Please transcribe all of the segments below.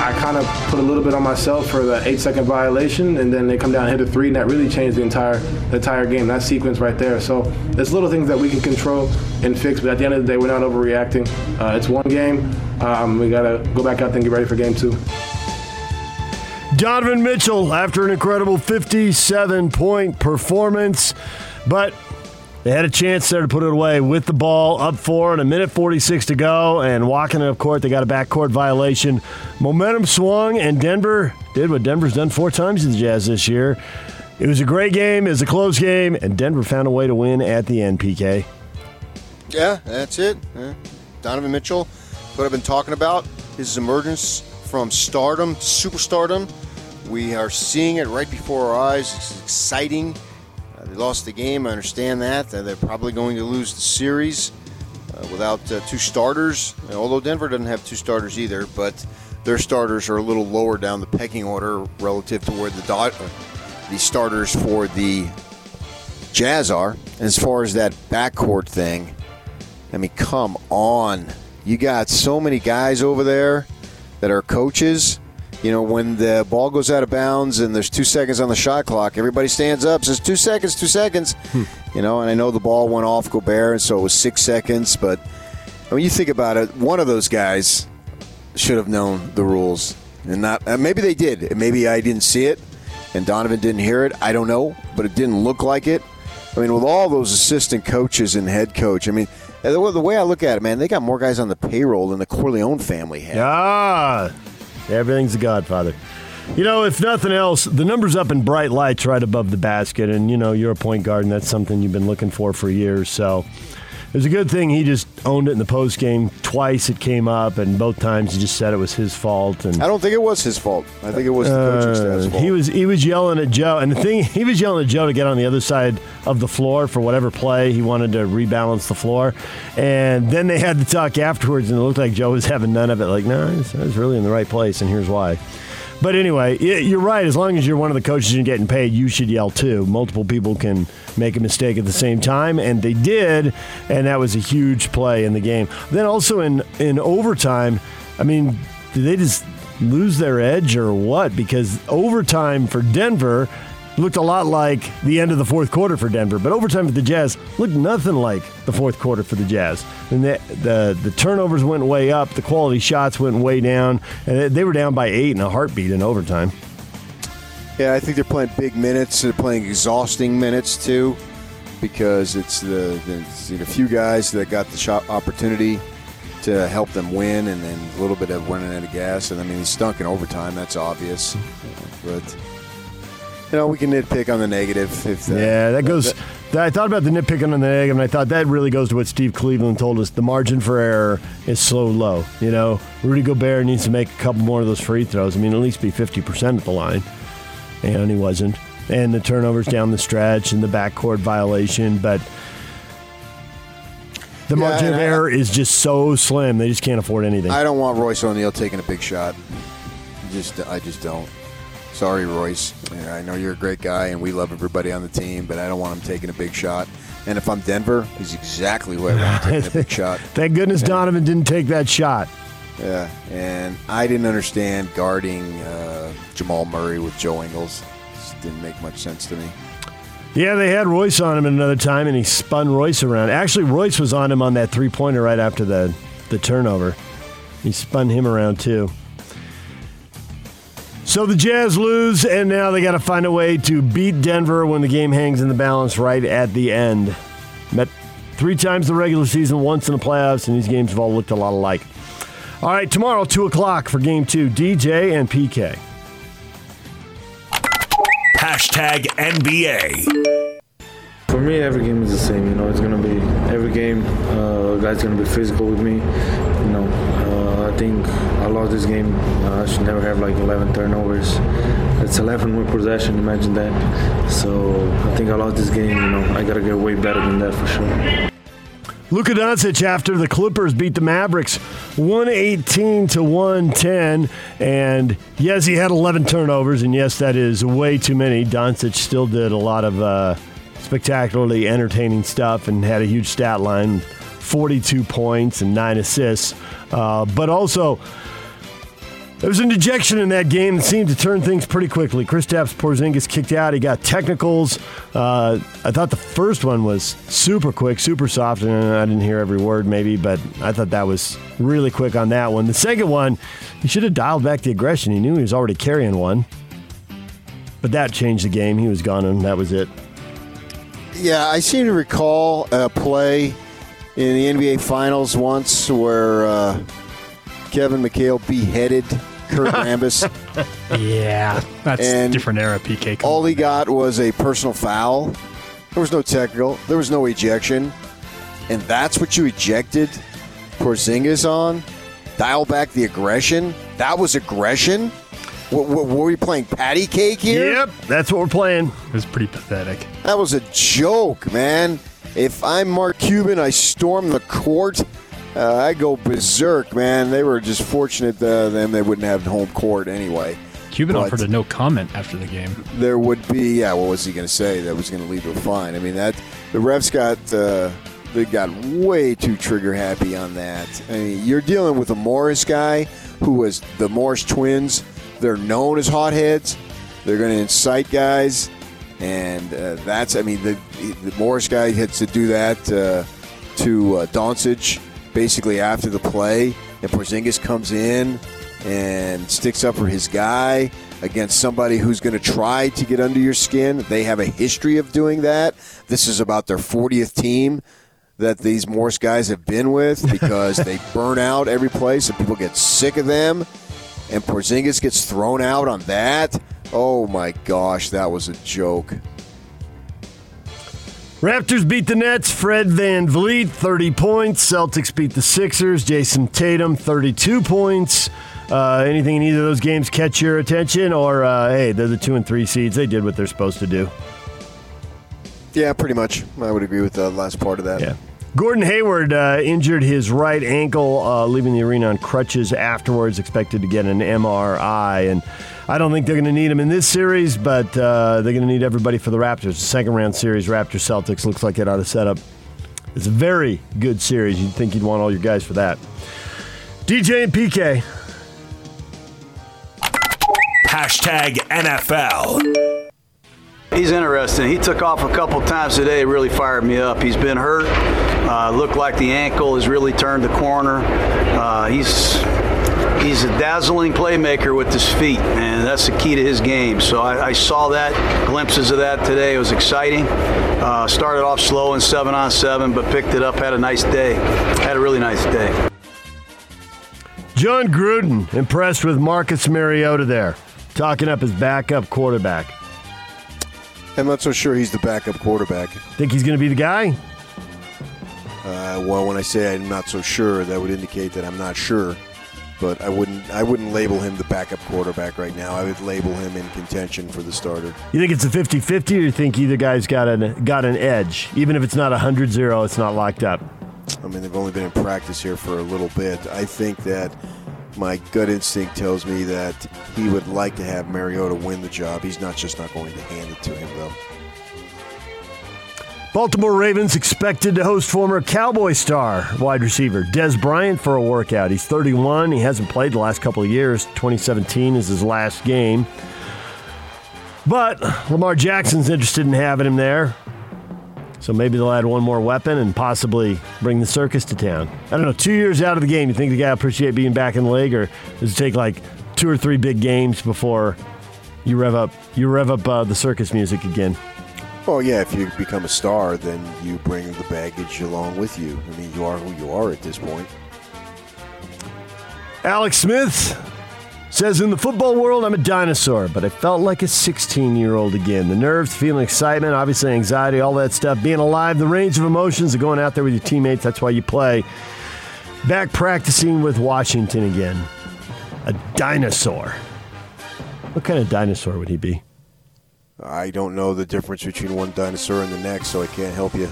I kind of put a little bit on myself for the eight second violation, and then they come down and hit a three, and that really changed the entire the entire game. That sequence right there. So there's little things that we can control and fix, but at the end of the day, we're not overreacting. Uh, it's one game. Um, we gotta go back out and get ready for game two. Donovan Mitchell, after an incredible 57 point performance, but they had a chance there to put it away with the ball up four and a minute 46 to go. And walking up court, they got a backcourt violation. Momentum swung, and Denver did what Denver's done four times to the Jazz this year. It was a great game, it was a close game, and Denver found a way to win at the end, PK. Yeah, that's it. Yeah. Donovan Mitchell, what I've been talking about, his emergence from stardom, superstardom. We are seeing it right before our eyes. It's exciting. They lost the game. I understand that. They're probably going to lose the series uh, without uh, two starters. Although Denver doesn't have two starters either, but their starters are a little lower down the pecking order relative to where the uh, the starters for the Jazz are. As far as that backcourt thing, I mean, come on. You got so many guys over there that are coaches. You know, when the ball goes out of bounds and there's two seconds on the shot clock, everybody stands up, says two seconds, two seconds. You know, and I know the ball went off Gobert, and so it was six seconds. But when you think about it, one of those guys should have known the rules, and not uh, maybe they did. and Maybe I didn't see it, and Donovan didn't hear it. I don't know, but it didn't look like it. I mean, with all those assistant coaches and head coach, I mean, the way- the way I look at it, man, they got more guys on the payroll than the Corleone family had. Ah, everything's a Godfather. You know, if nothing else, the numbers up in bright lights right above the basket, and you know you're a point guard, and that's something you've been looking for for years. So it was a good thing he just owned it in the post game. Twice it came up, and both times he just said it was his fault. And I don't think it was his fault. I think it was the coaching staff's uh, fault. he was he was yelling at Joe, and the thing he was yelling at Joe to get on the other side of the floor for whatever play he wanted to rebalance the floor, and then they had to talk afterwards, and it looked like Joe was having none of it. Like, no, was, I was really in the right place, and here's why. But anyway, you're right. As long as you're one of the coaches and getting paid, you should yell too. Multiple people can make a mistake at the same time, and they did, and that was a huge play in the game. Then also in in overtime, I mean, did they just lose their edge or what? Because overtime for Denver looked a lot like the end of the fourth quarter for Denver, but overtime for the Jazz looked nothing like the fourth quarter for the Jazz. And the the, the turnovers went way up, the quality shots went way down, and they- were down by eight in a heartbeat in overtime. Yeah, I think they're playing big minutes. They're playing exhausting minutes too, because it's the the, it's the few guys that got the shot opportunity to help them win, and then a little bit of running out of gas. And I mean, he stunk in overtime. That's obvious, but you know we can nitpick on the negative. If uh, Yeah, that goes. I thought about the nitpicking on the negative, and I thought that really goes to what Steve Cleveland told us. The margin for error is so low. You know, Rudy Gobert needs to make a couple more of those free throws. I mean, at least be 50% at the line. And he wasn't. And the turnovers down the stretch and the backcourt violation. But the Yeah, margin of I- error is just so slim. They just can't afford anything. I don't want Royce O'Neale taking a big shot. Just I just don't. Sorry, Royce. Yeah, I know you're a great guy, and we love everybody on the team, but I don't want him taking a big shot. And if I'm Denver, he's exactly who I want to taking a big shot. Thank goodness Donovan didn't take that shot. Yeah, and I didn't understand guarding uh, Jamal Murray with Joe Ingles. Just didn't make much sense to me. Yeah, they had Royce on him another time, and he spun Royce around. Actually, Royce was on him on that three pointer right after the, the turnover. He spun him around too. So the Jazz lose, and now they got to find a way to beat Denver when the game hangs in the balance right at the end. Met three times the regular season, once in the playoffs, and these games have all looked a lot alike. All right, tomorrow, 2 o'clock for game two, DJ and PK. Hashtag NBA. For me, every game is the same. You know, it's gonna be every game. Uh, guys gonna be physical with me. You know, Uh, I think I lost this game. Uh, I should never have like 11 turnovers. It's 11 with possession. Imagine that. So I think I lost this game. You know, I gotta get way better than that for sure. Luka Doncic after the Clippers beat the Mavericks 118 to 110 and yes he had 11 turnovers and yes that is way too many Doncic still did a lot of uh, spectacularly entertaining stuff and had a huge stat line 42 points and 9 assists uh, but also there was an ejection in that game that seemed to turn things pretty quickly. Kristaps Porzingis kicked out. He got technicals. Uh, I thought the first one was super quick, super soft, and I didn't hear every word maybe, but I thought that was really quick on that one. The second one, he should have dialed back the aggression. He knew he was already carrying one, but that changed the game. He was gone, and that was it. Yeah, I seem to recall a play in the NBA Finals once where uh, Kevin McHale beheaded Kurt Rambis. Yeah, that's And different era. PK. All he got was a personal foul. There was no technical. There was no ejection, and that's what you ejected Porzingis on. Dial back the aggression. That was aggression. What, what, were we playing patty cake here? Yep, that's what we're playing. It was pretty pathetic. That was a joke, man. If I'm Mark Cuban, I storm the court. Uh, I go berserk, man. They were just fortunate uh, them they wouldn't have home court anyway. Cuban But- offered a no comment after the game. there would be yeah what was he going to say that was going to lead to a fine i mean that the refs got uh, they got way too trigger happy on that i mean you're dealing with a morris guy who was the morris twins they're known as hotheads they're going to incite guys and uh, that's i mean the, the morris guy had to do that uh, to uh, Doncic basically after the play and Porzingis comes in and sticks up for his guy against somebody who's going to try to get under your skin. They have a history of doing that. This is about their 40th team that these Morris guys have been with because they burn out every place and people get sick of them. And Porzingis gets thrown out on that. Oh my gosh, that was a joke. Raptors beat the Nets. Fred VanVleet, 30 points. Celtics beat the Sixers. Jayson Tatum, 32 points. Uh, anything in either of those games catch your attention? Or, uh, hey, they're the two and three seeds. They did what they're supposed to do. Yeah, pretty much. I would agree with the last part of that. Yeah. Gordon Hayward uh, injured his right ankle, uh, leaving the arena on crutches afterwards, expected to get an MRI. And I don't think they're going to need him in this series, but uh, they're going to need everybody for the Raptors. The second round series, Raptors Celtics, looks like it ought to set up. It's a very good series. You'd think you'd want all your guys for that. DJ and PK. Hashtag NFL. He's interesting. He took off a couple times today. It really fired me up. He's been hurt. Uh, looked like the ankle has really turned the corner. Uh, he's he's a dazzling playmaker with his feet, and that's the key to his game. So I, I saw that glimpses of that today. It was exciting. Uh, started off slow in seven on seven, but picked it up. Had a nice day. Had a really nice day. Jon Gruden impressed with Marcus Mariota there, talking up his backup quarterback. I'm not so sure he's the backup quarterback. Think he's going to be the guy? Uh, well, when I say I'm not so sure, that would indicate that I'm not sure. But I wouldn't I wouldn't label him the backup quarterback right now. I would label him in contention for the starter. You think it's a 50-50 or you think either guy's got an got an edge? Even if it's not 100-0, it's not locked up. I mean, they've only been in practice here for a little bit. I think that my gut instinct tells me that he would like to have Mariota win the job. He's not just not going to hand it to him, though. Baltimore Ravens expected to host former Cowboy star wide receiver Dez Bryant for a workout. He's 31. He hasn't played the last couple of years. 2017 is his last game. But Lamar Jackson's interested in having him there. So maybe they'll add one more weapon and possibly bring the circus to town. I don't know. Two years out of the game, you think the guy appreciate being back in the league, or does it take like two or three big games before you rev up you rev up uh, the circus music again? Well, yeah, if you become a star, then you bring the baggage along with you. I mean, you are who you are at this point. Alex Smith says in the football world, I'm a dinosaur, but I felt like a 16 year old again. The nerves, feeling excitement, obviously anxiety, all that stuff, being alive, the range of emotions of going out there with your teammates. That's why you play. back practicing with Washington again. A dinosaur. What kind of dinosaur would he be? I don't know the difference between one dinosaur and the next, so I can't help you.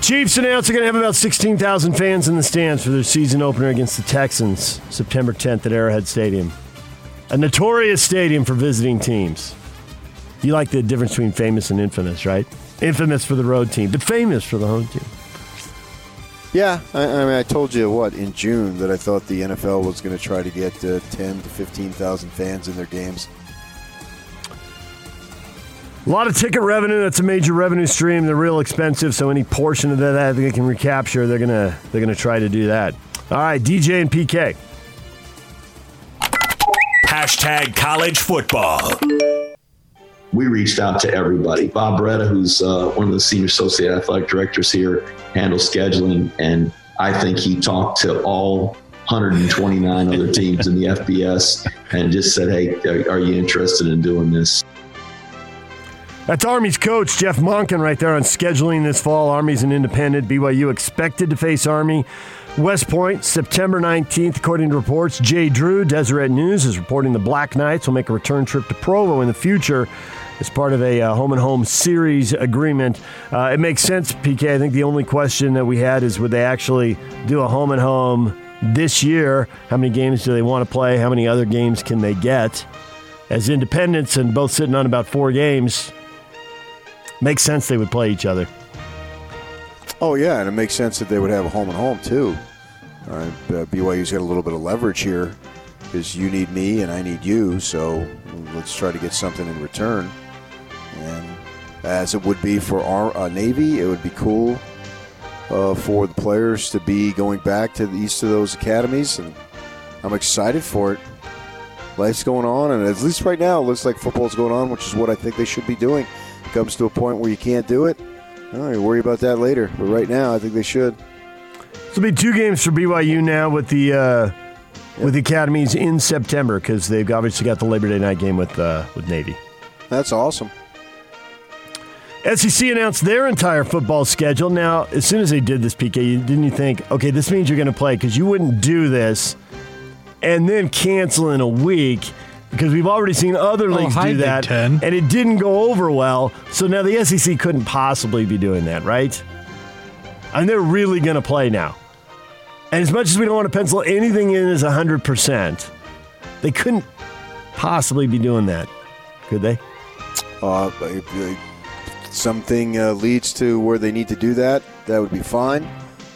Chiefs announced they're going to have about 16,000 fans in the stands for their season opener against the Texans, September 10th at Arrowhead Stadium. A notorious stadium for visiting teams. You like the difference between famous and infamous, right? Infamous for the road team, but famous for the home team. Yeah, I, I mean, I told you what in June that I thought the NFL was going to try to get uh, ten to fifteen thousand fans in their games. A lot of ticket revenue. That's a major revenue stream. They're real expensive, so any portion of that they can recapture, they're gonna they're gonna try to do that. All right, DJ and PK. Hashtag college football. we reached out to everybody. Bob Beretta, who's uh, one of the senior associate athletic directors here, handles scheduling, and I think he talked to all 129 other teams in the FBS and just said, "Hey, are, are you interested in doing this?" That's Army's coach, Jeff Monken, right there on scheduling this fall. Army's an independent. BYU expected to face Army. West Point, September 19th, according to reports. Jay Drew, Deseret News, is reporting the Black Knights will make a return trip to Provo in the future as part of a uh, home and home series agreement. Uh, it makes sense, PK. I think the only question that we had is would they actually do a home and home this year? How many games do they want to play? How many other games can they get? As independents and both sitting on about four games, makes sense they would play each other. Oh yeah, and it makes sense that they would have a home and home too. Uh, uh, BYU's got a little bit of leverage here because you need me and I need you, so let's try to get something in return. And as it would be for our uh, Navy, it would be cool uh, for the players to be going back to the east of those academies, and I'm excited for it. Life's going on, and at least right now, it looks like football's going on, which is what I think they should be doing. Comes to a point where you can't do it, all right, worry about that later. But right now, I think they should. This will be two games for BYU now with the uh, with the academies in September because they've obviously got the Labor Day night game with uh, with Navy. That's awesome. SEC announced their entire football schedule. Now, as soon as they did this, PK, you, didn't you think, okay, this means you're going to play because you wouldn't do this and then cancel in a week because we've already seen other Oh, leagues hi, do Big that, Ten. and it didn't go over well. So now the SEC couldn't possibly be doing that, right? And they're really going to play now. And as much as we don't want to pencil anything in as 100%, they couldn't possibly be doing that, could they? Uh, if, uh, something uh, leads to where they need to do that, that would be fine.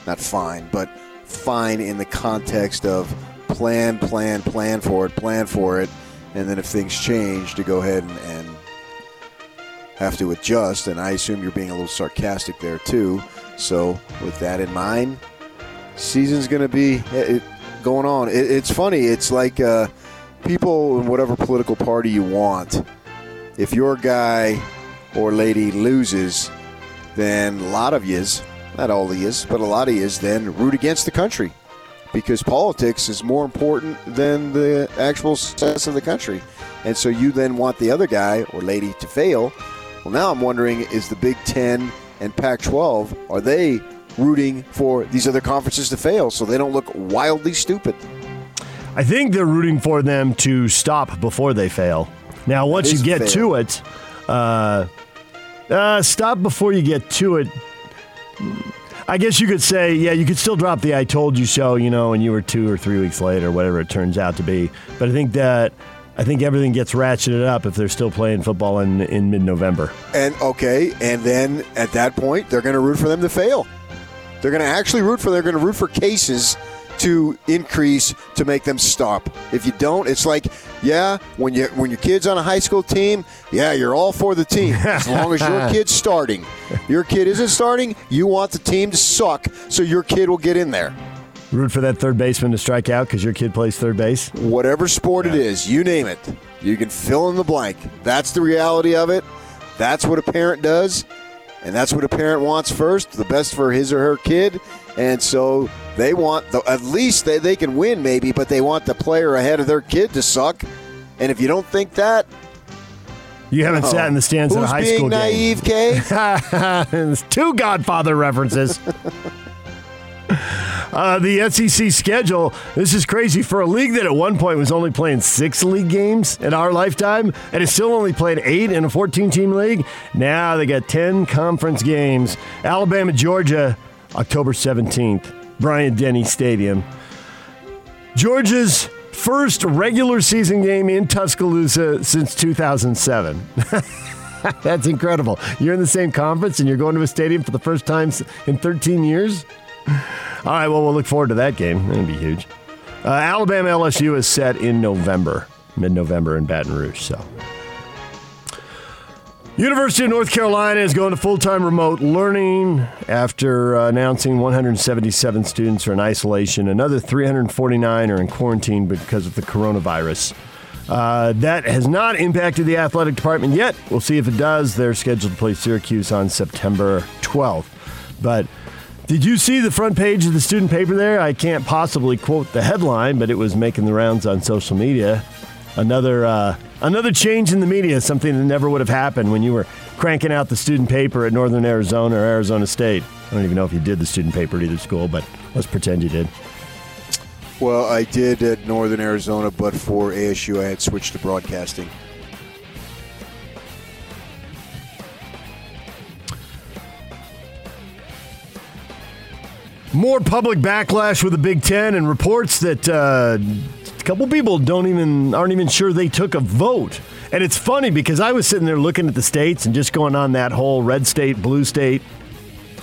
Not fine, but fine in the context of plan, plan, plan for it, plan for it, and then if things change, to go ahead and, and have to adjust. And I assume you're being a little sarcastic there too. So with that in mind, season's going to be it, going on. It, it's funny. It's like uh, people in whatever political party you want. If your guy or lady loses, then a lot of yous, not all of yous, but a lot of yous, then root against the country because politics is more important than the actual success of the country. And so you then want the other guy or lady to fail. Well, now I'm wondering is the Big Ten and Pac 12, are they rooting for these other conferences to fail so they don't look wildly stupid? I think they're rooting for them to stop before they fail. Now, once you get fail. to it, uh, uh, stop before you get to it. I guess you could say, yeah, you could still drop the "I told you so," you know, and you were two or three weeks late or whatever it turns out to be. But I think that I think everything gets ratcheted up if they're still playing football in in mid-November. And okay, and then at that point, they're going to root for them to fail. They're going to actually root for. They're going to root for cases to increase to make them stop. If you don't, it's like, yeah, when you when your kid's on a high school team, yeah, you're all for the team as long as your kid's starting. Your kid isn't starting, you want the team to suck so your kid will get in there. Root for that third baseman to strike out because your kid plays third base. Whatever sport it is, you name it, you can fill in the blank. That's the reality of it. That's what a parent does. And that's what a parent wants first, the best for his or her kid. And so they want, the, at least they, they can win maybe, but they want the player ahead of their kid to suck. And if you don't think that, You haven't oh, sat in the stands who's at a high being school naive, Kay? game. It's two Godfather references. Uh, the SEC schedule, this is crazy. For a league that at one point was only playing six league games in our lifetime, and it's still only played eight in a 14 team league, now they got 10 conference games. Alabama, Georgia, October 17th, Bryant Denny Stadium. Georgia's first regular season game in Tuscaloosa since 2007. That's incredible. You're in the same conference and you're going to a stadium for the first time in 13 years? All right, well, we'll look forward to that game. That'll be huge. Uh, Alabama LSU is set in November, mid November in Baton Rouge. So, University of North Carolina is going to full time remote learning after uh, announcing 177 students are in isolation. Another 349 are in quarantine because of the coronavirus. Uh, that has not impacted the athletic department yet. We'll see if it does. They're scheduled to play Syracuse on September 12th. But did you see the front page of the student paper there? I can't possibly quote the headline, but it was making the rounds on social media. Another uh, another change in the media, something that never would have happened when you were cranking out the student paper at Northern Arizona or Arizona State. I don't even know if you did the student paper at either school, but let's pretend you did. Well, I did at Northern Arizona, but for ASU, I had switched to broadcasting. More public backlash with the Big Ten and reports that uh, a couple people don't even aren't even sure they took a vote. And it's funny because I was sitting there looking at the states and just going on that whole red state, blue state.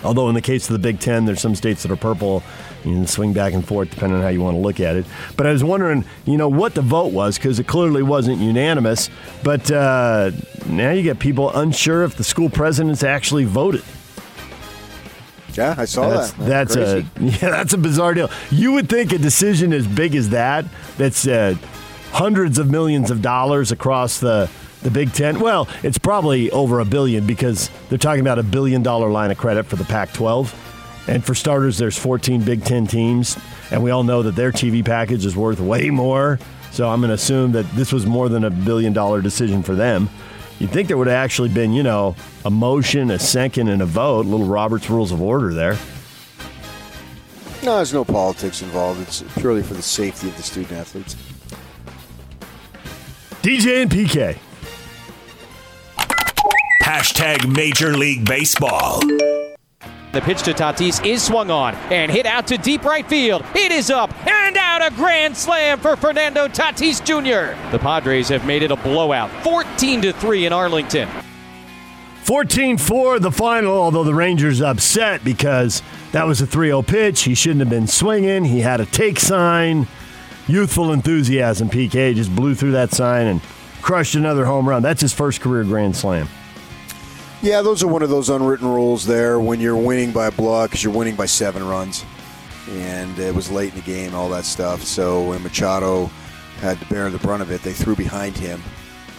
Although in the case of the Big Ten, there's some states that are purple. You can swing back and forth depending on how you want to look at it. But I was wondering, you know, what the vote was because it clearly wasn't unanimous. But uh, now you get people unsure if the school presidents actually voted. Yeah, I saw that's, that. That's, a yeah, that's a bizarre deal. You would think a decision as big as that, that's uh, hundreds of millions of dollars across the the Big Ten. Well, it's probably over a billion because they're talking about a billion dollar line of credit for the Pac-12, and for starters, there's 14 Big Ten teams, and we all know that their TV package is worth way more. So I'm going to assume that this was more than a billion dollar decision for them. You'd think there would have actually been, you know, a motion, a second, and a vote. Little Robert's Rules of Order there. No, there's no politics involved. It's purely for the safety of the student athletes. DJ and PK. Hashtag Major League Baseball. The pitch to Tatis is swung on and hit out to deep right field. It is up and out a grand slam for Fernando Tatis Jr. The Padres have made it a blowout, 14 to 3 in Arlington. 14-4 the final, although the Rangers upset because that was a 3-0 pitch. He shouldn't have been swinging. He had a take sign. Youthful enthusiasm. PK just blew through that sign and crushed another home run. That's his first career grand slam. Yeah, those are one of those unwritten rules there when you're winning by a block because you're winning by seven runs. And it was late in the game, all that stuff. So when Machado had to bear the brunt of it, they threw behind him.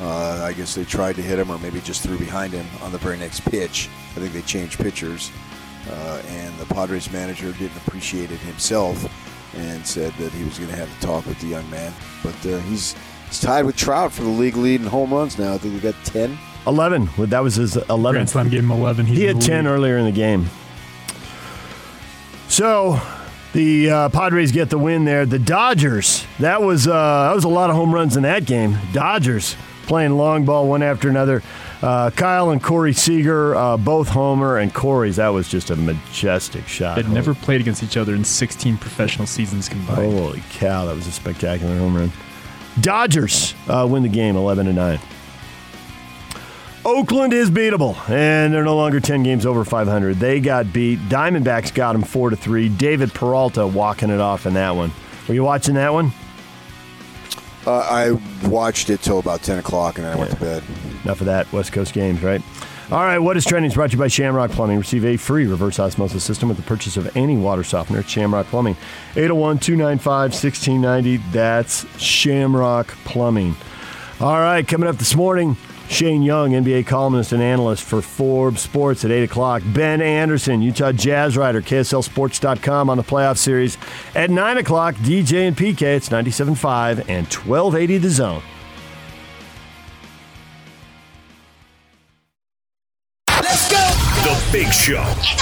Uh, I guess they tried to hit him or maybe just threw behind him on the very next pitch. I think they changed pitchers. Uh, and the Padres manager didn't appreciate it himself and said that he was going to have a talk with the young man. But uh, he's, he's tied with Trout for the league lead in home runs now. I think we got 10. 11. That was his 11. Grand Slam gave him 11. He's he had 10 lead. earlier in the game. So the uh, Padres get the win there. The Dodgers, that was uh, that was a lot of home runs in that game. Dodgers playing long ball one after another. Uh, Kyle and Corey Seager, uh, both homer, and Corey's. That was just a majestic shot. They'd never played against each other in 16 professional seasons combined. Holy cow, that was a spectacular home run. Dodgers uh, win the game 11 to 9. Oakland is beatable, and they're no longer 10 games over 500. They got beat. Diamondbacks got them 4 to 3. David Peralta walking it off in that one. Were you watching that one? Uh, I watched it till about 10 o'clock and then I went to bed. Enough of that. West Coast games, right? All right, what is trending is brought to you by Shamrock Plumbing. Receive a free reverse osmosis system with the purchase of any water softener at Shamrock Plumbing. 801 295 1690. That's Shamrock Plumbing. All right, coming up this morning, Shane Young, NBA columnist and analyst for Forbes Sports at 8 o'clock. Ben Anderson, Utah Jazz writer, KSLSports.com on the playoff series. At 9 o'clock, DJ and PK, it's 97.5 and 1280 The Zone. Let's go! The Big Show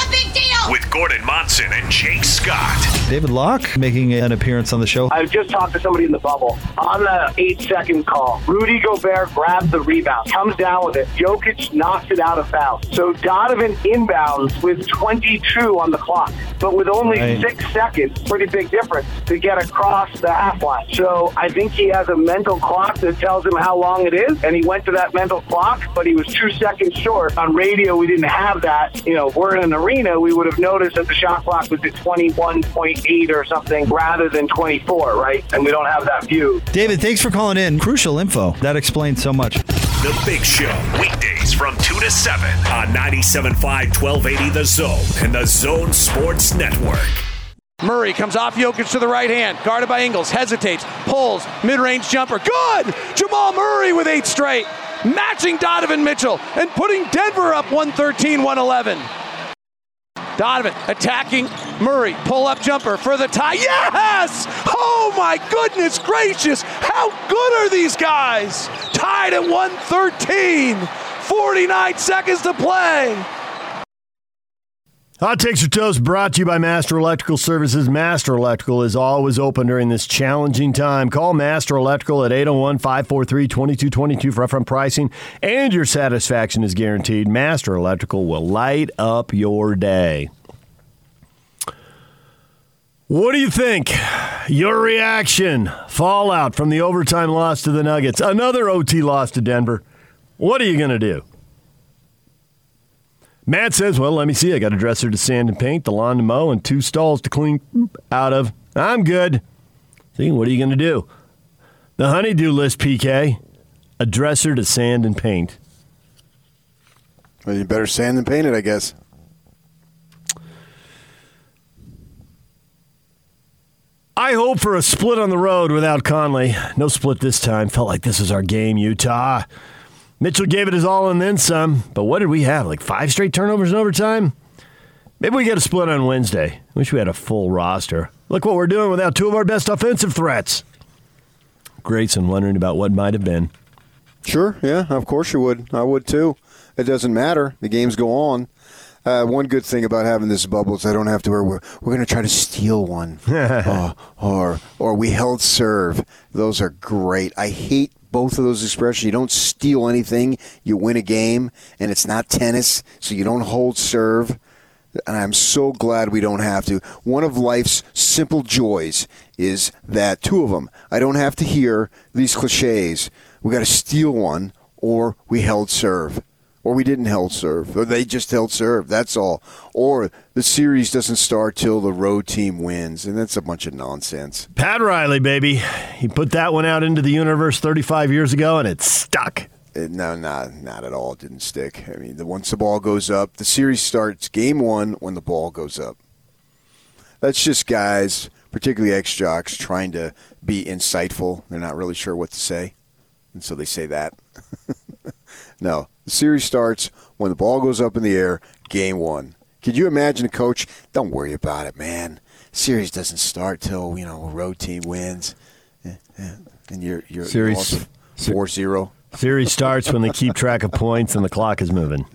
David Locke making an appearance on the show. I just talked to somebody in the bubble. On the eight second call, Rudy Gobert grabs the rebound, comes down with it. Jokic knocks it out of bounds. So Donovan inbounds with 22 on the clock, but with only Right. six seconds, pretty big difference to get across the half line. So I think he has a mental clock that tells him how long it is, and he went to that mental clock, but he was two seconds short. On radio, we didn't have that. You know, if we're in an arena, we would have noticed that the shot clock was at 21.8 or something rather than 24, right? And we don't have that view. David, thanks for calling in. Crucial info. That explains so much. The Big Show, weekdays from 2 to 7 on 97.5 1280 The Zone and The Zone Sports Network. Murray comes off Jokic to the right hand, guarded by Ingles, hesitates, pulls, mid range jumper. Good! Jamal Murray with eight straight, matching Donovan Mitchell and putting Denver up 113 111. Donovan attacking Murray, pull up jumper for the tie. Yes! Oh my goodness gracious! How good are these guys? Tied at 113, 49 seconds to play. Hot Takes or Toast brought to you by Master Electrical Services. Master Electrical is always open during this challenging time. Call Master Electrical at 801 543 2222 for upfront pricing, and your satisfaction is guaranteed. Master Electrical will light up your day. What do you think? Your reaction? Fallout from the overtime loss to the Nuggets, another OT loss to Denver. What are you going to do? Matt says, Well, let me see. I got a dresser to sand and paint, the lawn to mow, and two stalls to clean out of. I'm good. See, what are you going to do? The honeydew list, PK. A dresser to sand and paint. Well, you better sand than paint it, I guess. I hope for a split on the road without Conley. No split this time. Felt like this was our game, Utah. Mitchell gave it his all and then some, but what did we have? Like five straight turnovers in overtime? Maybe we get a split on Wednesday. Wish we had a full roster. Look what we're doing without two of our best offensive threats. Grayson wondering about what might have been. Sure, yeah, of course you would. I would too. It doesn't matter. The games go on. Uh, one good thing about having this bubble is I don't have to worry. We're, we're going to try to steal one, uh, or or we held serve. Those are great. I hate both of those expressions. You don't steal anything. You win a game, and it's not tennis, so you don't hold serve. And I'm so glad we don't have to. One of life's simple joys is that two of them. I don't have to hear these cliches. We got to steal one, or we held serve, or we didn't held serve, or they just held serve. That's all. Or the series doesn't start till the road team wins, and that's a bunch of nonsense. Pat Riley, baby. He put that one out into the universe 35 years ago, and it stuck. It, no, not not at all. It didn't stick. I mean, the, once the ball goes up, the series starts game one when the ball goes up. That's just guys, particularly ex jocks, trying to be insightful. They're not really sure what to say, and so they say that. no, the series starts when the ball goes up in the air. Game one. Could you imagine a coach? Don't worry about it, man. Series doesn't start till you know a road team wins, and you're you're Series- four zero. Series starts when they keep track of points and the clock is moving.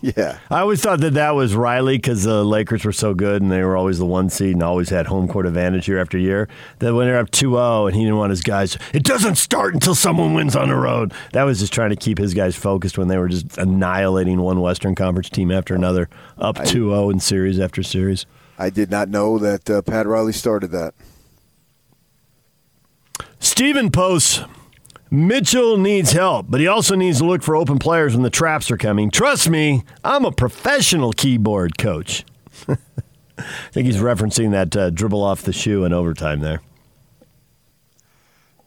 Yeah. I always thought that that was Riley because the Lakers were so good and they were always the one seed and always had home court advantage year after year. That when they're up 2 0 and he didn't want his guys, it doesn't start until someone wins on the road. That was just trying to keep his guys focused when they were just annihilating one Western Conference team after another, up 2 0 in series after series. I did not know that uh, Pat Riley started that. Stephen posts Mitchell needs help, but he also needs to look for open players when the traps are coming. Trust me, I'm a professional keyboard coach. I think he's referencing that uh, dribble off the shoe in overtime there.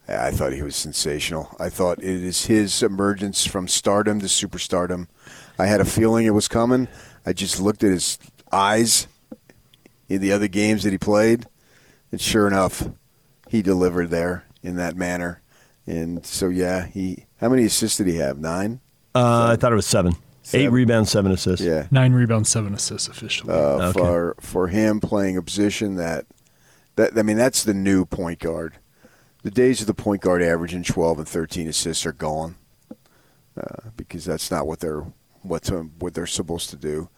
I thought he was sensational. I thought it is his emergence from stardom to superstardom. I had a feeling it was coming. I just looked at his eyes in the other games that he played, and sure enough, he delivered there in that manner. And so, yeah, he. How many assists did he have? Nine. Uh, I thought it was seven. Eight Seven. rebounds, seven assists. Yeah. Nine rebounds, seven assists officially. uh, for for him playing a position that that I mean that's the new point guard. The days of the point guard averaging 12 and 13 assists are gone uh, because that's not what they're what to, what they're supposed to do.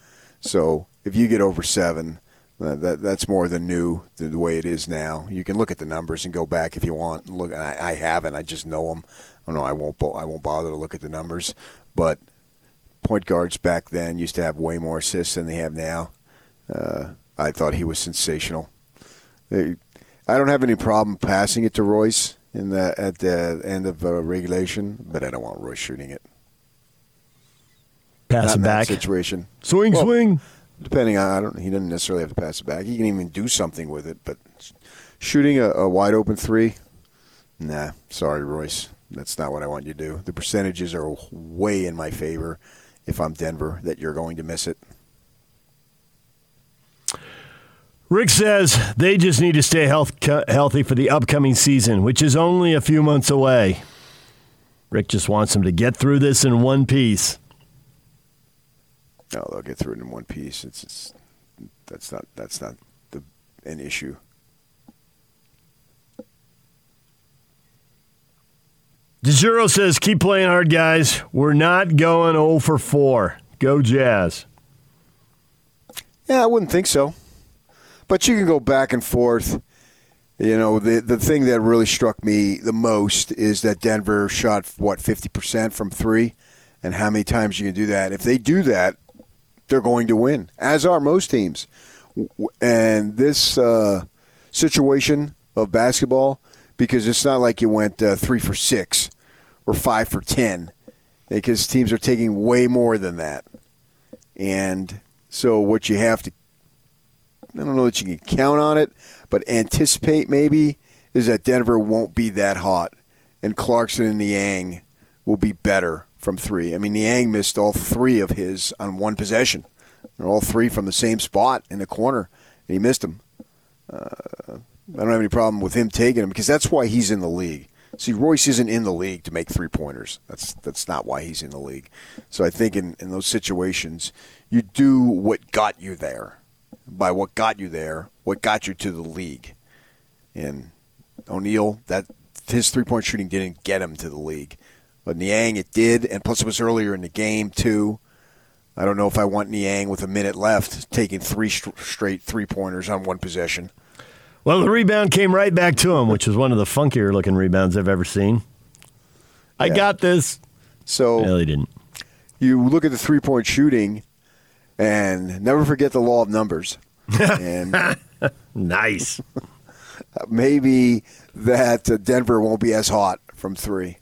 So if you get over seven, uh, that that's more than new than the way it is now. You can look at the numbers and go back if you want. and Look, I, I haven't. I just know them. I know I won't. bo- I won't bother to look at the numbers. But point guards back then used to have way more assists than they have now. Uh, I thought he was sensational. I don't have any problem passing it to Royce in the at the end of uh, regulation, but I don't want Royce shooting it. Pass Not it in that back. situation. Swing, Well, swing. Depending on, I don't. He doesn't necessarily have to pass it back. He can even do something with it. But shooting a, a wide open three, nah. Sorry, Royce. That's not what I want you to do. The percentages are way in my favor. If I'm Denver, that you're going to miss it. Rick says they just need to stay health, healthy for the upcoming season, which is only a few months away. Rick just wants them to get through this in one piece. No, they'll get through it in one piece. It's, it's that's not that's not the an issue. DeJuro says, keep playing hard, guys. We're not going 0 for 4. Go Jazz. Yeah, I wouldn't think so. But you can go back and forth. You know, the the thing that really struck me the most is that Denver shot what fifty percent from three, and how many times you can do that. If they do that, they're going to win, as are most teams. And this uh, situation of basketball, because it's not like you went uh, three for six or five for ten, because teams are taking way more than that. And so what you have to I don't know that you can count on it, but anticipate maybe is that Denver won't be that hot, and Clarkson and Niang will be better from three. I mean, Niang missed all three of his on one possession. They're all three from the same spot in the corner, and he missed them. Uh, I don't have any problem with him taking them because that's why he's in the league. See, Royce isn't in the league to make three pointers. That's that's not why he's in the league. So I think in, in those situations, you do what got you there. By what got you there, what got you to the league. And O'Neale, that his three point shooting didn't get him to the league. But Niang it did, and plus it was earlier in the game too. I don't know if I want Niang with a minute left taking three str- straight three pointers on one possession. Well, the rebound came right back to him, which was one of the funkier looking rebounds I've ever seen. I Yeah. got this. So No, he didn't. you look at the three point shooting and never forget the law of numbers. and nice. maybe that uh, Denver won't be as hot from three.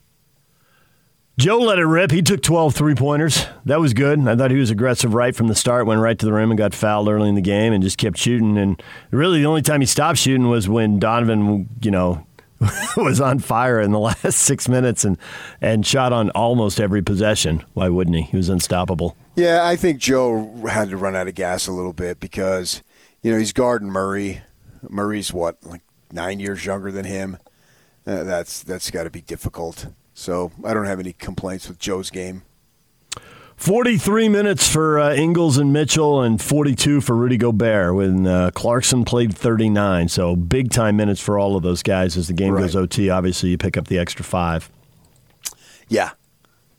Joe let it rip. He took 12 three pointers. That was good. I thought he was aggressive right from the start, went right to the rim and got fouled early in the game and just kept shooting. And really, the only time he stopped shooting was when Donovan, you know, was on fire in the last six minutes and, and shot on almost every possession. Why wouldn't he? He was unstoppable. Yeah, I think Joe had to run out of gas a little bit because, you know, he's guarding Murray. Murray's what, like nine years younger than him. Uh, that's that's got to be difficult. So I don't have any complaints with Joe's game. 43 minutes for uh, Ingles and Mitchell, and 42 for Rudy Gobert. When uh, Clarkson played 39, so big time minutes for all of those guys. As the game Right. goes OT, obviously you pick up the extra five. Yeah,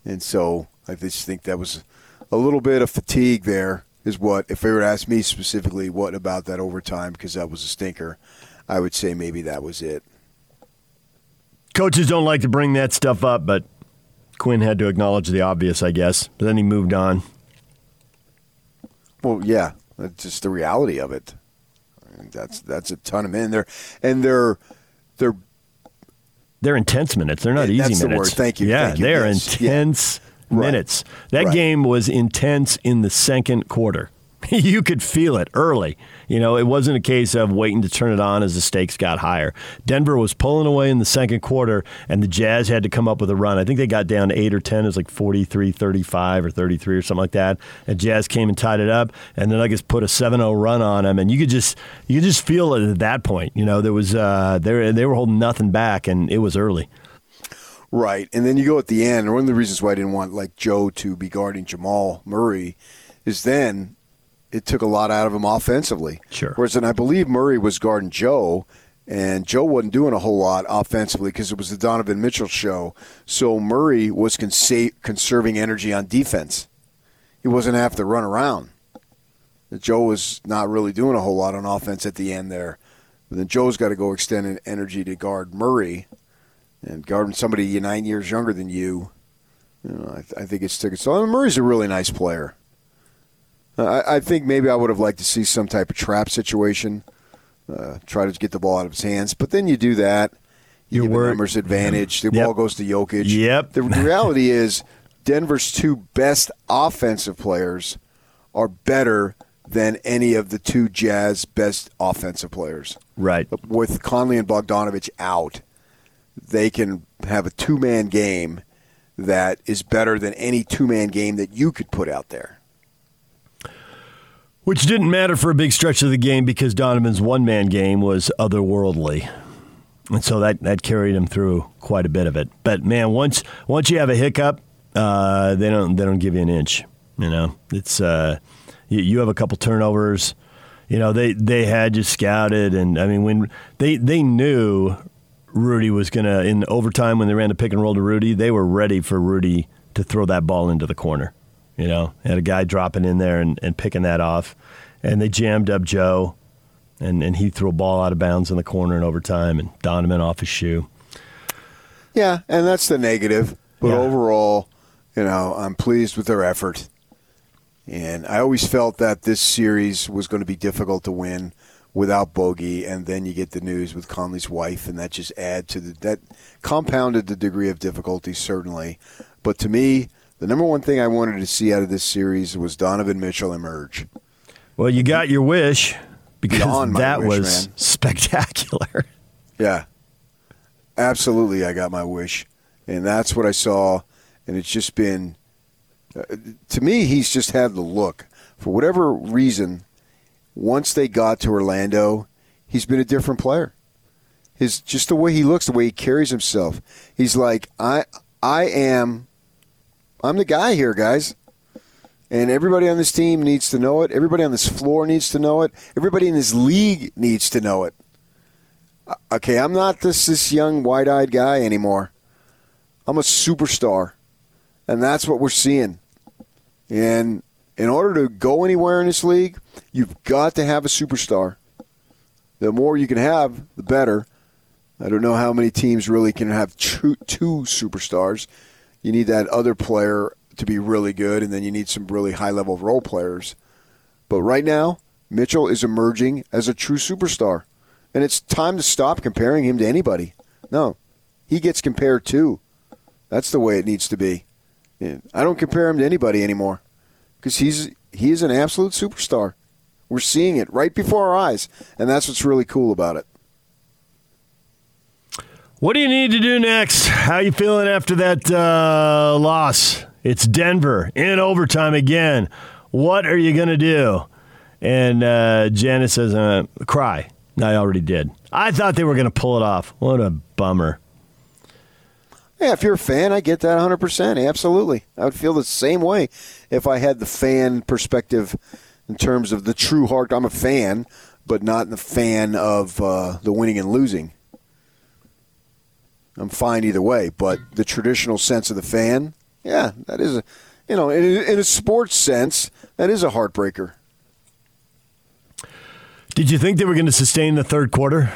and so I just think that was a little bit of fatigue. There is what if they were to ask me specifically, what about that overtime because that was a stinker. I would say maybe that was it. Coaches don't like to bring that stuff up, but Quin had to acknowledge the obvious, I guess. But then he moved on. Well, yeah, that's just the reality of it. That's that's a ton of men. They're and they're they're They're intense minutes. They're not Yeah, easy minutes. word. Thank you. Yeah, Thank you. they're Yes. Yeah. intense Right. minutes. That Right. game was intense in the second quarter. you could feel it early. You know, it wasn't a case of waiting to turn it on as the stakes got higher. Denver was pulling away in the second quarter, and the Jazz had to come up with a run. I think they got down 8 or 10. It was like 43 35 or 33 or something like that. And Jazz came and tied it up, and the Nuggets put a 7 0 run on them. And you could just you could just feel it at that point. You know, there was uh, they, they were holding nothing back, and it was early. right. And then you go at the end. One of the reasons why I didn't want like Joe to be guarding Jamal Murray is then it took a lot out of him offensively. Sure. Whereas, and I believe Murray was guarding Joe. And Joe wasn't doing a whole lot offensively because it was the Donovan Mitchell show. So Murray was consa- conserving energy on defense. He wasn't having to run around. Joe was not really doing a whole lot on offense at the end there. But then Joe's got to go extend energy to guard Murray and guarding somebody nine years younger than you. You know, I, th- I think it's took its toll. Murray's a really nice player. I, I think maybe I would have liked to see some type of trap situation, uh, try to get the ball out of his hands. But then you do that, you You're give numbers advantage. The Yep. ball goes to Jokic. Yep. The reality is, Denver's two best offensive players are better than any of the two Jazz best offensive players. Right. With Conley and Bogdanovic out, they can have a two man game that is better than any two man game that you could put out there. Which didn't matter for a big stretch of the game because Donovan's one man game was otherworldly. And so that, that carried him through quite a bit of it. But man, once once you have a hiccup, uh, they don't they don't give you an inch. You know, it's uh, you, you have a couple turnovers. You know, they they had you scouted, and I mean when they they knew Rudy was gonna in overtime when they ran the pick and roll to Rudy, they were ready for Rudy to throw that ball into the corner. You know, had a guy dropping in there and, and picking that off, and they jammed up Joe, and, and he threw a ball out of bounds in the corner in overtime, and Donovan off his shoe. Yeah, and that's the negative. But Yeah. overall, you know, I'm pleased with their effort. And I always felt that this series was going to be difficult to win without Bogey, and then you get the news with Conley's wife, and that just add to the that compounded the degree of difficulty certainly. But to me, the number one thing I wanted to see out of this series was Donovan Mitchell emerge. Well, you got your wish because that wish, was man. spectacular. Yeah. Absolutely, I got my wish. And that's what I saw. And it's just been, uh, to me, he's just had the look. For whatever reason, once they got to Orlando, he's been a different player. His just the way he looks, the way he carries himself. He's like, I, I am, I'm the guy here, guys. And everybody on this team needs to know it. Everybody on this floor needs to know it. Everybody in this league needs to know it uh, okay, I'm not this this young wide-eyed guy anymore. I'm a superstar, and that's what we're seeing. And in order to go anywhere in this league, you've got to have a superstar. The more you can have, the better. I don't know how many teams really can have two, two superstars. You need that other player to be really good, and then you need some really high-level role players. But right now, Mitchell is emerging as a true superstar. And it's time to stop comparing him to anybody. No, he gets compared to. That's the way it needs to be. I don't compare him to anybody anymore because he's he is an absolute superstar. We're seeing it right before our eyes, and that's what's really cool about it. What do you need to do next? How you feeling after that uh, loss? It's Denver in overtime again. What are you going to do? And uh, Janet says, uh, cry. I already did. I thought they were going to pull it off. What a bummer. Yeah, if you're a fan, I get that 100%. Absolutely. I would feel the same way if I had the fan perspective in terms of the true heart. I'm a fan, but not the fan of uh, the winning and losing. I'm fine either way, but the traditional sense of the fan, yeah, that is a, you know, in, in a sports sense, that is a heartbreaker. Did you think they were going to sustain the third quarter?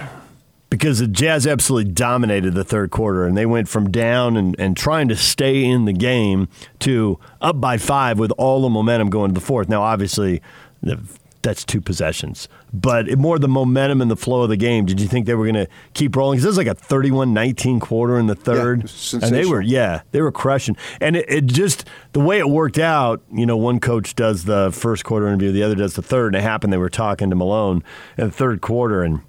Because the Jazz absolutely dominated the third quarter, and they went from down and, and trying to stay in the game to up by five with all the momentum going to the fourth. Now, obviously, the- that's two possessions, but more the momentum and the flow of the game. Did you think they were going to keep rolling? Because this was like a 31 19 quarter in the third. it was and they were, yeah, they were crushing. And it, it just, the way it worked out, you know, one coach does the first quarter interview, the other does the third. And it happened, they were talking to Malone in the third quarter. And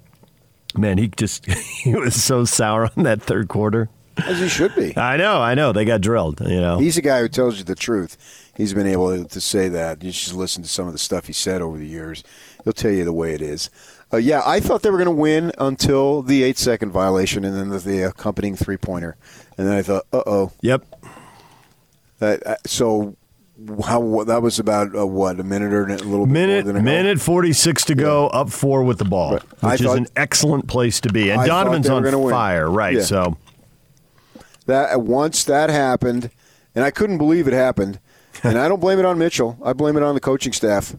man, he just, he was so sour on that third quarter. As he should be. I know, I know. They got drilled, you know. He's a guy who tells you the truth. He's been able to say that. You should listen to some of the stuff he said over the years. He'll tell you the way it is. Uh, yeah, I thought they were going to win until the eight second violation and then the, the accompanying three pointer. And then I thought, uh oh. Yep. That, uh, so how that was about uh, what a minute or a little bit Minute more than a minute forty six to go, up four with the ball, Right. I which is thought- an excellent place to be. And I Donovan's on gonna win. fire, right? Yeah. So That once that happened, and I couldn't believe it happened. and I don't blame it on Mitchell. I blame it on the coaching staff.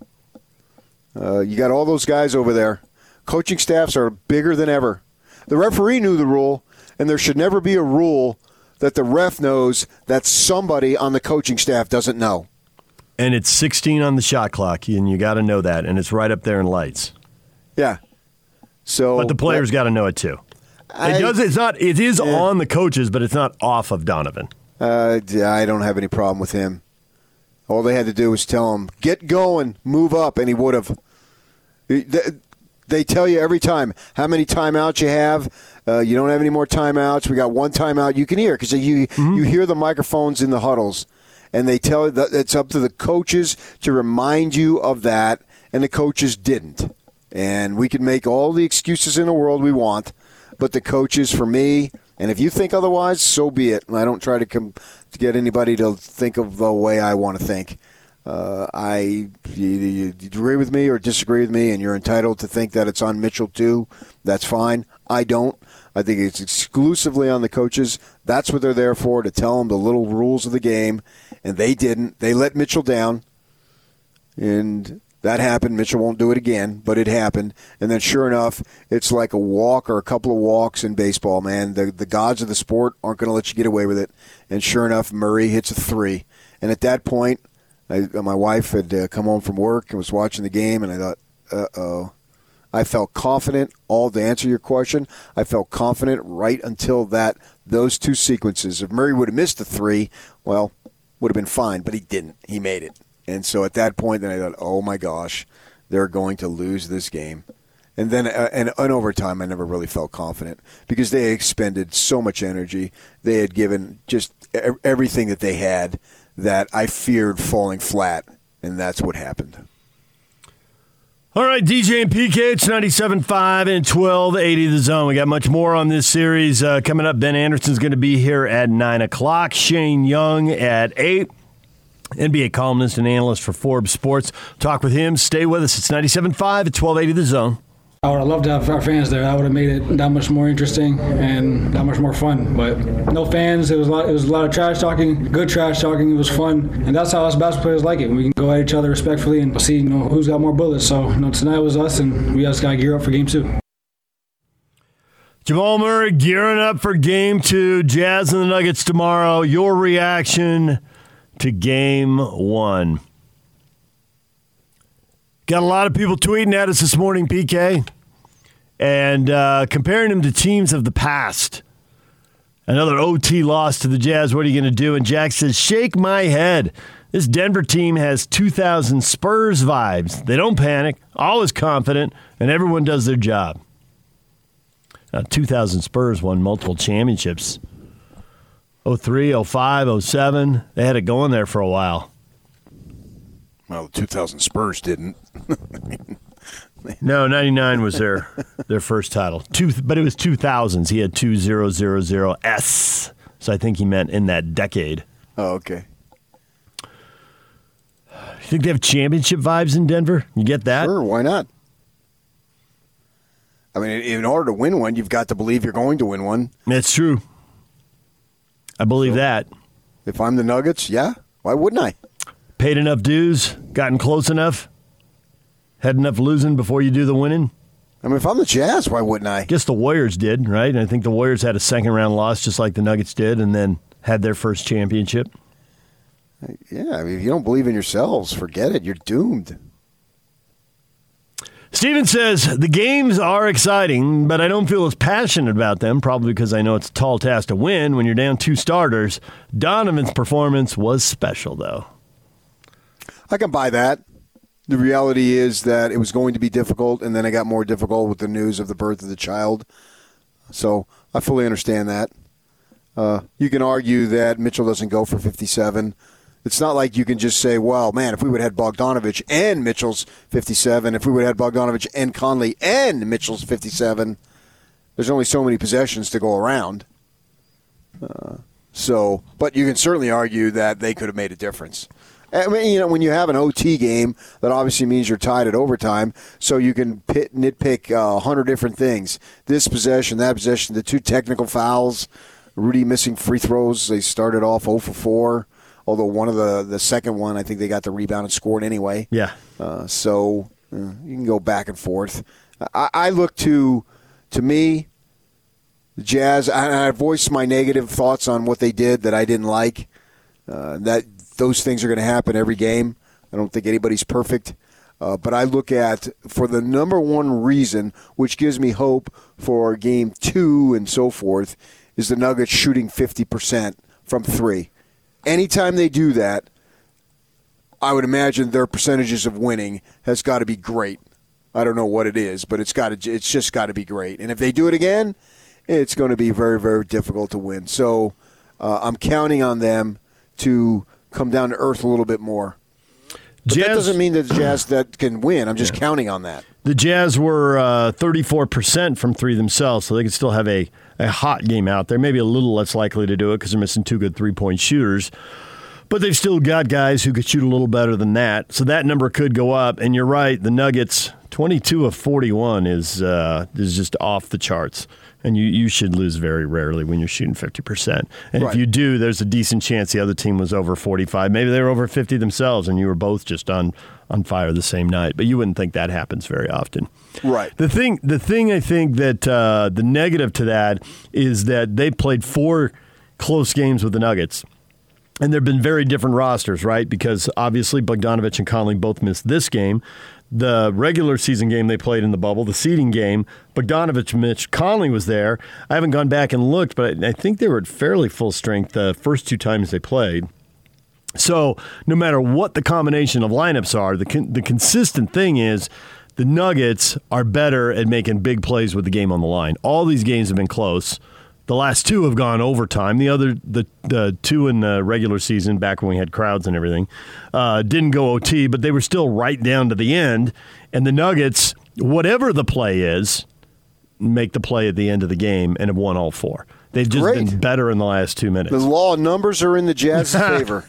Uh, you got all those guys over there. Coaching staffs are bigger than ever. The referee knew the rule, and there should never be a rule that the ref knows that somebody on the coaching staff doesn't know. And it's 16 on the shot clock, and you got to know that, and it's right up there in lights. Yeah. So, but the players got to know it too. I- it does. It's not. It is on the coaches, but it's not off of Donovan. Uh, I don't have any problem with him. All they had to do was tell him, "Get going, move up," and he would have. They- tell you every time how many timeouts you have. Uh, you don't have any more timeouts. We got one timeout. You can hear because you you hear the microphones in the huddles, and they tell that it's up to the coaches to remind you of that, and the coaches didn't. And we can make all the excuses in the world we want, but the coaches, for me, and if you think otherwise, so be it. I don't try to come to get anybody to think of the way I want to think. Uh, I you, you agree with me or disagree with me, and you're entitled to think that it's on Mitchell too. That's fine. I don't. I think it's exclusively on the coaches. That's what they're there for to tell them the little rules of the game, and they didn't. They let Mitchell down, and that happened. Mitchell won't do it again, but it happened. And then, sure enough, it's like a walk or a couple of walks in baseball. Man, the the gods of the sport aren't going to let you get away with it. And sure enough, Murray hits a three. And at that point, I, my wife had uh, come home from work and was watching the game, and I thought, uh oh. I felt confident. All to answer your question, I felt confident right until that those two sequences. If Murray would have missed the three, well, would have been fine, but he didn't. He made it, and so at that point, then I thought, oh my gosh, they're going to lose this game. And then, uh, and in overtime, I never really felt confident because they expended so much energy. They had given just everything that they had that I feared falling flat, and that's what happened. All right, DJ and PK, it's 97.5 and 1280 the zone. We got much more on this series uh, coming up. Ben Anderson's going to be here at 9 o'clock. Shane Young at 8. NBA columnist and analyst for Forbes Sports. Talk with him. Stay with us. It's 97.5 at 1280 the zone. I would have loved to have our fans there. That would have made it that much more interesting and that much more fun. But no fans. It was a lot. It was a lot of trash talking. Good trash talking. It was fun, and that's how us basketball players like it. We can go at each other respectfully and see you know who's got more bullets. So you know, tonight was us, and we just got to gear up for game two. Jamal Murray gearing up for game two. Jazz and the Nuggets tomorrow. Your reaction to game one? Got a lot of people tweeting at us this morning, PK, and uh, comparing them to teams of the past. Another OT loss to the Jazz. What are you going to do? And Jack says, Shake my head. This Denver team has 2000 Spurs vibes. They don't panic, always confident, and everyone does their job. Uh, 2000 Spurs won multiple championships 03, 05, 07. They had it going there for a while. Well, the 2000 Spurs didn't. No, 99 was their their first title. Two, but it was 2000s. He had 2000S. So I think he meant in that decade. Oh, okay. You think they have championship vibes in Denver? You get that? Sure, why not? I mean, in order to win one, you've got to believe you're going to win one. That's true. I believe that. If I'm the Nuggets, yeah, why wouldn't I? Paid enough dues, gotten close enough, had enough losing before you do the winning. I mean, if I'm the Jazz, why wouldn't I? guess the Warriors did, right? And I think the Warriors had a second round loss just like the Nuggets did, and then had their first championship. Uh, yeah, I mean, if you don't believe in yourselves, forget it. You're doomed. Steven says the games are exciting, but I don't feel as passionate about them, probably because I know it's a tall task to win when you're down two starters. Donovan's performance was special, though. I can buy that. The reality is that it was going to be difficult, and then it got more difficult with the news of the birth of the child. So I fully understand that. Uh, you can argue that Mitchell doesn't go for 57. It's not like you can just say, well, man, if we would have had Bogdanovic and Mitchell's 57, if we would have had Bogdanovic and Conley and Mitchell's 57, there's only so many possessions to go around. Uh, so, but you can certainly argue that they could have made a difference. I mean, you know, when you have an OT game, that obviously means you're tied at overtime, so you can pit, nitpick uh, a hundred different things. This possession, that possession, the two technical fouls, Rudy missing free throws. They started off 0 for 4, although one of the the second one, I think they got the rebound and scored anyway. Yeah. Uh, so Uh, you can go back and forth. I, I look to, to me, the Jazz. I, I voiced my negative thoughts on what they did that I didn't like. Uh, that those things are going to happen every game. I don't think anybody's perfect. Uh, but I look at for the number one reason, which gives me hope for game two and so forth, is the Nuggets shooting 50% from three. Anytime they do that, I would imagine their percentages of winning has got to be great. I don't know what it is, but it's got to, it's just got to be great. And if they do it again, it's going to be very, very difficult to win. So uh, I'm counting on them to come down to earth a little bit more. But Jazz- that doesn't mean that the Jazz that can win. I'm just counting on that. The Jazz were uh, 34% from three themselves, so they could still have a, a hot game out there. Maybe a little less likely to do it because they're missing two good three point shooters. But they've still got guys who could shoot a little better than that. So that number could go up. And you're right, the Nuggets, 22 of 41 is, uh, is just off the charts. And you, you should lose very rarely when you're shooting 50%. And Right. if you do, there's a decent chance the other team was over 45. Maybe they were over 50 themselves and you were both just on, on fire the same night. But you wouldn't think that happens very often. Right. The thing, the thing I think that uh, the negative to that is that they played four close games with the Nuggets. And there have been very different rosters, right? Because obviously Bogdanovic and Conley both missed this game. The regular season game they played in the bubble, the seeding game, Bogdanovic, Mitch, Conley was there. I haven't gone back and looked, but I think they were at fairly full strength the first two times they played. So no matter what the combination of lineups are, the con- the consistent thing is the Nuggets are better at making big plays with the game on the line. All these games have been close. The last two have gone overtime. The other, the the two in the regular season, back when we had crowds and everything, uh, didn't go OT, but they were still right down to the end. And the Nuggets, whatever the play is, make the play at the end of the game and have won all four. They've just Great. been better in the last two minutes. The law of numbers are in the Jazz's favor.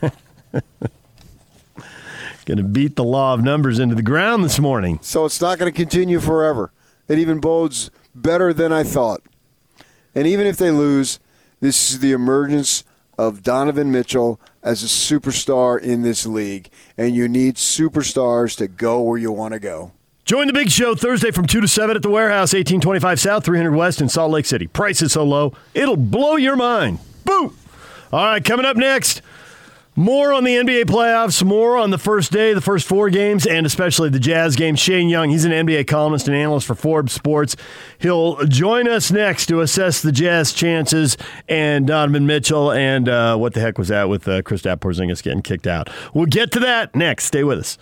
Going to beat the law of numbers into the ground this morning. So it's not going to continue forever. It even bodes better than I thought. And even if they lose, this is the emergence of Donovan Mitchell as a superstar in this league. And you need superstars to go where you want to go. Join the big show Thursday from 2 to 7 at the warehouse, 1825 South, 300 West in Salt Lake City. Price is so low, it'll blow your mind. Boom! All right, coming up next, more on the NBA playoffs, more on the first day, the first four games, and especially the Jazz game. Shane Young, he's an NBA columnist and analyst for Forbes Sports. He'll join us next to assess the Jazz chances and Donovan Mitchell and uh, what the heck was that with uh, Kristaps Porzingis getting kicked out. We'll get to that next. Stay with us.